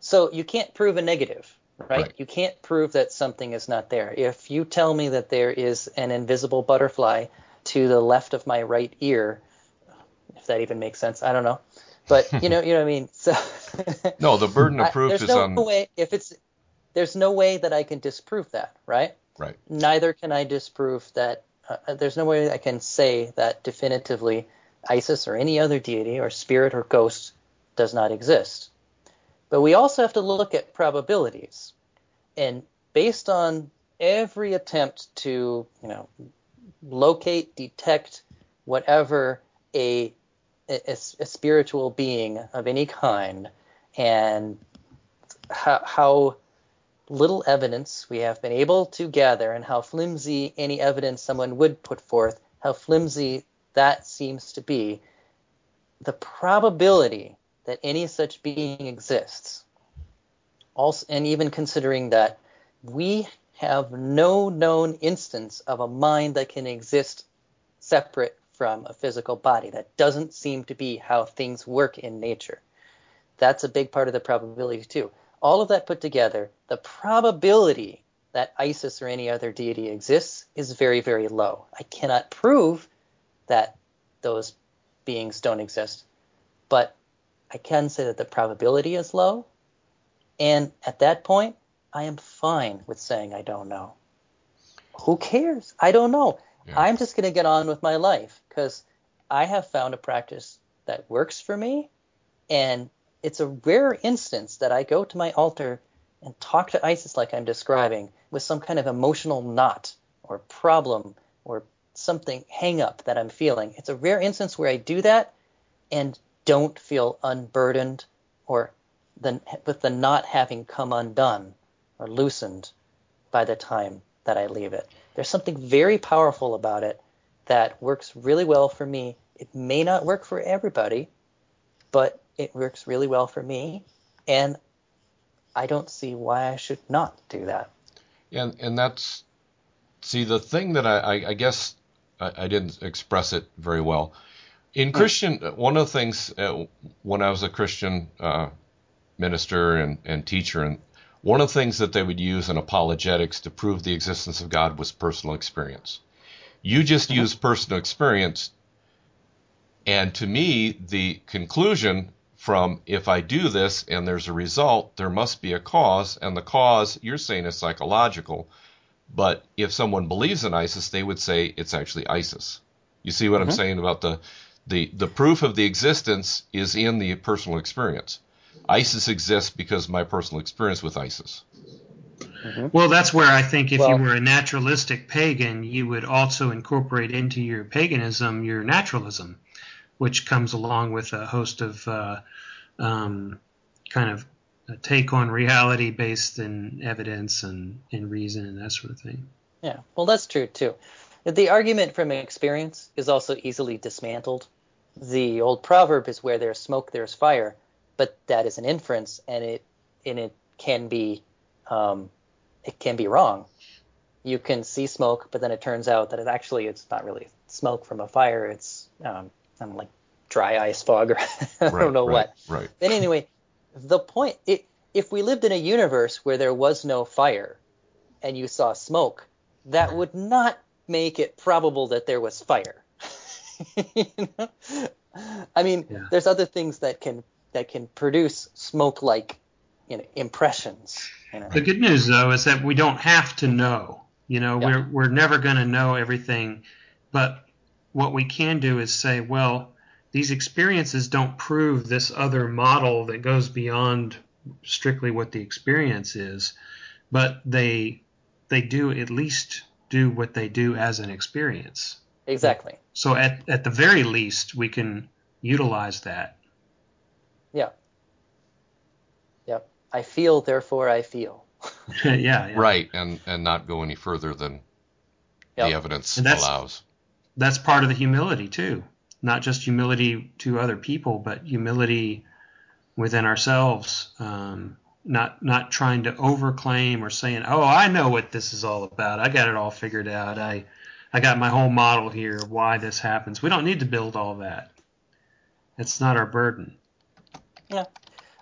So you can't prove a negative, right? Right. You can't prove that something is not there. If you tell me that there is an invisible butterfly to the left of my right ear, if that even makes sense, I don't know. But you know, you know what I mean. So No, the burden of I- proof there's is no on. way if it's there's no way that I can disprove that, right? Right. Neither can I disprove that. Uh, there's no way I can say that definitively Isis or any other deity or spirit or ghost does not exist. But we also have to look at probabilities. And based on every attempt to, you know, locate, detect whatever a, a, a spiritual being of any kind and how, how little evidence we have been able to gather and how flimsy any evidence someone would put forth, how flimsy that seems to be, the probability that any such being exists, also, and even considering that we have no known instance of a mind that can exist separate from a physical body. That doesn't seem to be how things work in nature. That's a big part of the probability, too. All of that put together, the probability that Isis or any other deity exists is very, very low. I cannot prove that those beings don't exist, but I can say that the probability is low. And at that point, I am fine with saying I don't know. Who cares? I don't know. Yeah. I'm just going to get on with my life because I have found a practice that works for me. And it's a rare instance that I go to my altar and talk to Isis like I'm describing with some kind of emotional knot or problem or something hang up that I'm feeling. It's a rare instance where I do that and don't feel unburdened or the, with the knot having come undone or loosened by the time that I leave it. There's something very powerful about it that works really well for me. It may not work for everybody, but it works really well for me. And I don't see why I should not do that. And and that's see the thing that I I, I guess I, I didn't express it very well. In Christian, one of the things uh, when I was a Christian uh, minister and, and teacher, and one of the things that they would use in apologetics to prove the existence of God was personal experience. You just use personal experience, and to me, the conclusion from if I do this and there's a result, there must be a cause, and the cause you're saying is psychological. But if someone believes in Isis, they would say it's actually Isis. You see what I'm mm-hmm. saying about the, the the proof of the existence is in the personal experience. Isis exists because of my personal experience with Isis. Mm-hmm. Well, that's where I think if Well- you were a naturalistic pagan, you would also incorporate into your paganism your naturalism, which comes along with a host of uh, um, kind of take on reality based in evidence and, and reason and that sort of thing. Yeah, well, that's true too. The argument from experience is also easily dismantled. The old proverb is where there's smoke, there's fire, but that is an inference, and it and it can be um, it can be wrong. You can see smoke, but then it turns out that it actually it's not really smoke from a fire. It's um, I don't like dry ice fog or I don't know right, what. Right. But anyway, the point it, if we lived in a universe where there was no fire and you saw smoke, that would not make it probable that there was fire. You know? I mean, Yeah. there's other things that can that can produce smoke-like, you know, impressions. You know? The good news, though, is that we don't have to know. You know, Yeah. we're we're never going to know everything, but what we can do is say, well, these experiences don't prove this other model that goes beyond strictly what the experience is, but they they do at least do what they do as an experience. Exactly. So at, at the very least, we can utilize that. Yeah. Yep. I feel, therefore I feel. yeah, yeah, Right, and and not go any further than Yep. the evidence And that's- allows. That's part of the humility too. Not just humility to other people, but humility within ourselves. Um, not not trying to overclaim or saying, "Oh, I know what this is all about. I got it all figured out. I I got my whole model here of why this happens." We don't need to build all that. It's not our burden. Yeah.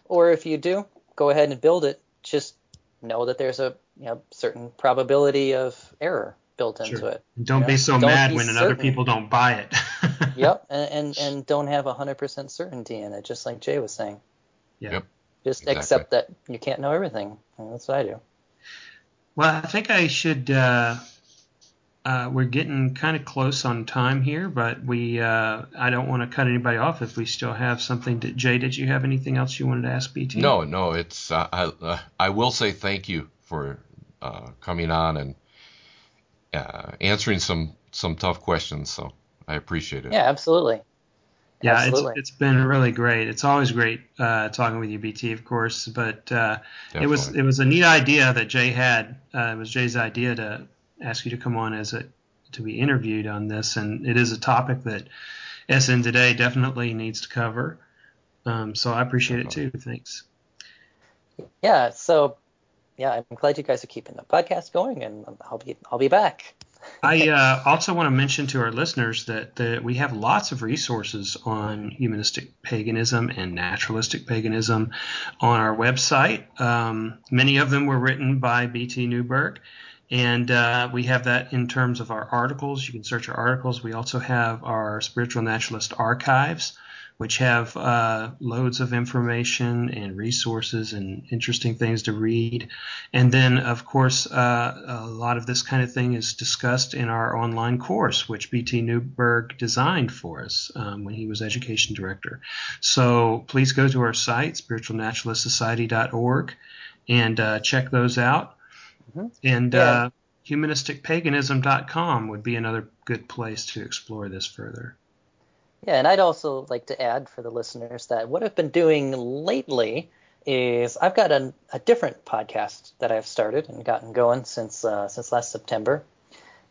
Or if you do, go ahead and build it. Just know that there's a you know, certain probability of error built into it. And don't Yeah. be so Don't mad be when other people don't buy it. Yep, and, and and don't have 100% certainty in it, just like Jay was saying. Yeah. Yep. Just Exactly. accept that you can't know everything. And that's what I do. Well, I think I should. Uh, uh, we're getting kind of close on time here, but we. Uh, I don't want to cut anybody off if we still have something. To, Jay, did you have anything else you wanted to ask BT? No, no, it's uh, I uh, I will say thank you for uh, coming on and uh, answering some some tough questions. So I appreciate it. Yeah, absolutely. Yeah, it's, it's been really great. It's always great uh, talking with you, BT, of course. But uh, it was it was a neat idea that Jay had. Uh, it was Jay's idea to ask you to come on as a to be interviewed on this, and it is a topic that SN Today definitely needs to cover. Um, so I appreciate it too. Thanks. Yeah, so yeah, I'm glad you guys are keeping the podcast going, and I'll be I'll be back. I uh, also want to mention to our listeners that, that we have lots of resources on humanistic paganism and naturalistic paganism on our website. Um, many of them were written by B.T. Newberg, and uh, we have that in terms of our articles. You can search our articles. We also have our spiritual naturalist archives, which have uh, loads of information and resources and interesting things to read. And then, of course, uh, a lot of this kind of thing is discussed in our online course, which BT Newberg designed for us um, when he was education director. So please go to our site, spiritualnaturalistsociety.org, and uh, check those out. Mhm. And Yeah. uh, humanisticpaganism.com would be another good place to explore this further. Yeah, and I'd also like to add for the listeners that what I've been doing lately is I've got a, a different podcast that I've started and gotten going since uh, since last September,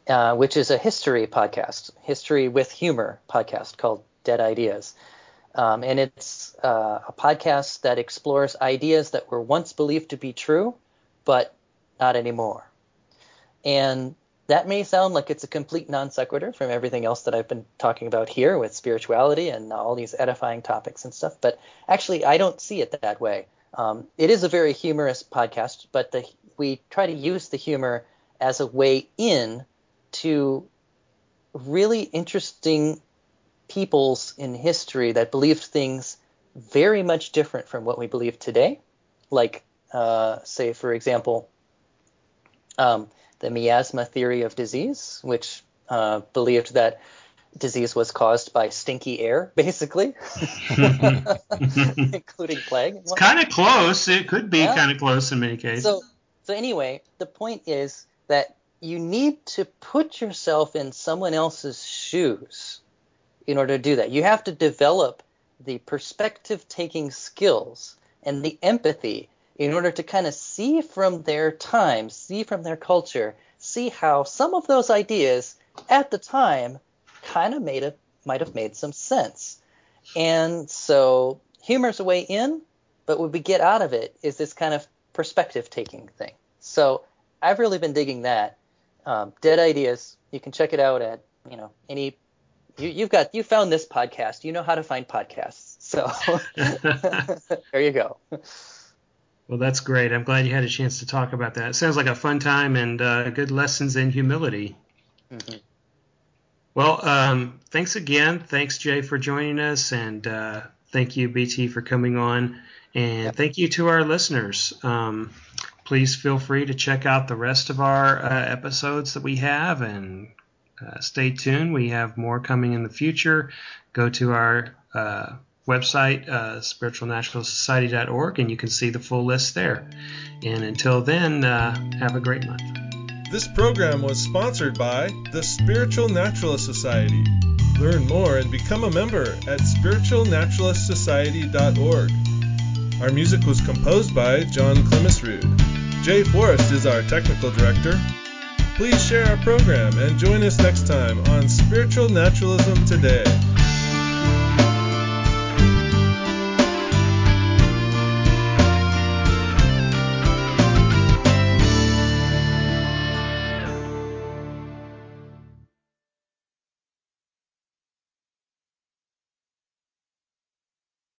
uh, which is a history podcast, history with humor podcast called Dead Ideas, um, and it's uh, a podcast that explores ideas that were once believed to be true, but not anymore. And that may sound like it's a complete non sequitur from everything else that I've been talking about here with spirituality and all these edifying topics and stuff, but actually, I don't see it that way. Um, it is a very humorous podcast, but the, we try to use the humor as a way in to really interesting peoples in history that believed things very much different from what we believe today. Like, uh, say, for example, um, the miasma theory of disease, which uh, believed that disease was caused by stinky air, basically, including plague. It's kind of close. It could be Yeah. kind of close in many cases. So, so anyway, the point is that you need to put yourself in someone else's shoes in order to do that. You have to develop the perspective taking skills and the empathy in order to kind of see from their time, see from their culture, see how some of those ideas at the time kind of made a, might have made some sense. And so humor's a way in, but what we get out of it is this kind of perspective taking thing. So I've really been digging that. Um, Dead Ideas, you can check it out at, you know, any, you, you've got, you found this podcast, you know how to find podcasts. So there you go. Well, that's great. I'm glad you had a chance to talk about that. It sounds like a fun time and uh, good lessons in humility. Mhm. Well, um, thanks again. Thanks, Jay, for joining us. And uh, thank you, BT, for coming on. And Yep. thank you to our listeners. Um, please feel free to check out the rest of our uh, episodes that we have and uh, stay tuned. We have more coming in the future. Go to our uh, website, uh, spiritualnaturalistsociety.org, and you can see the full list there. And until then, uh, have a great month. This program was sponsored by the Spiritual Naturalist Society. Learn more and become a member at spiritualnaturalistsociety.org. Our music was composed by John Clemisrude. Jay Forrest is our technical director. Please share our program and join us next time on Spiritual Naturalism Today.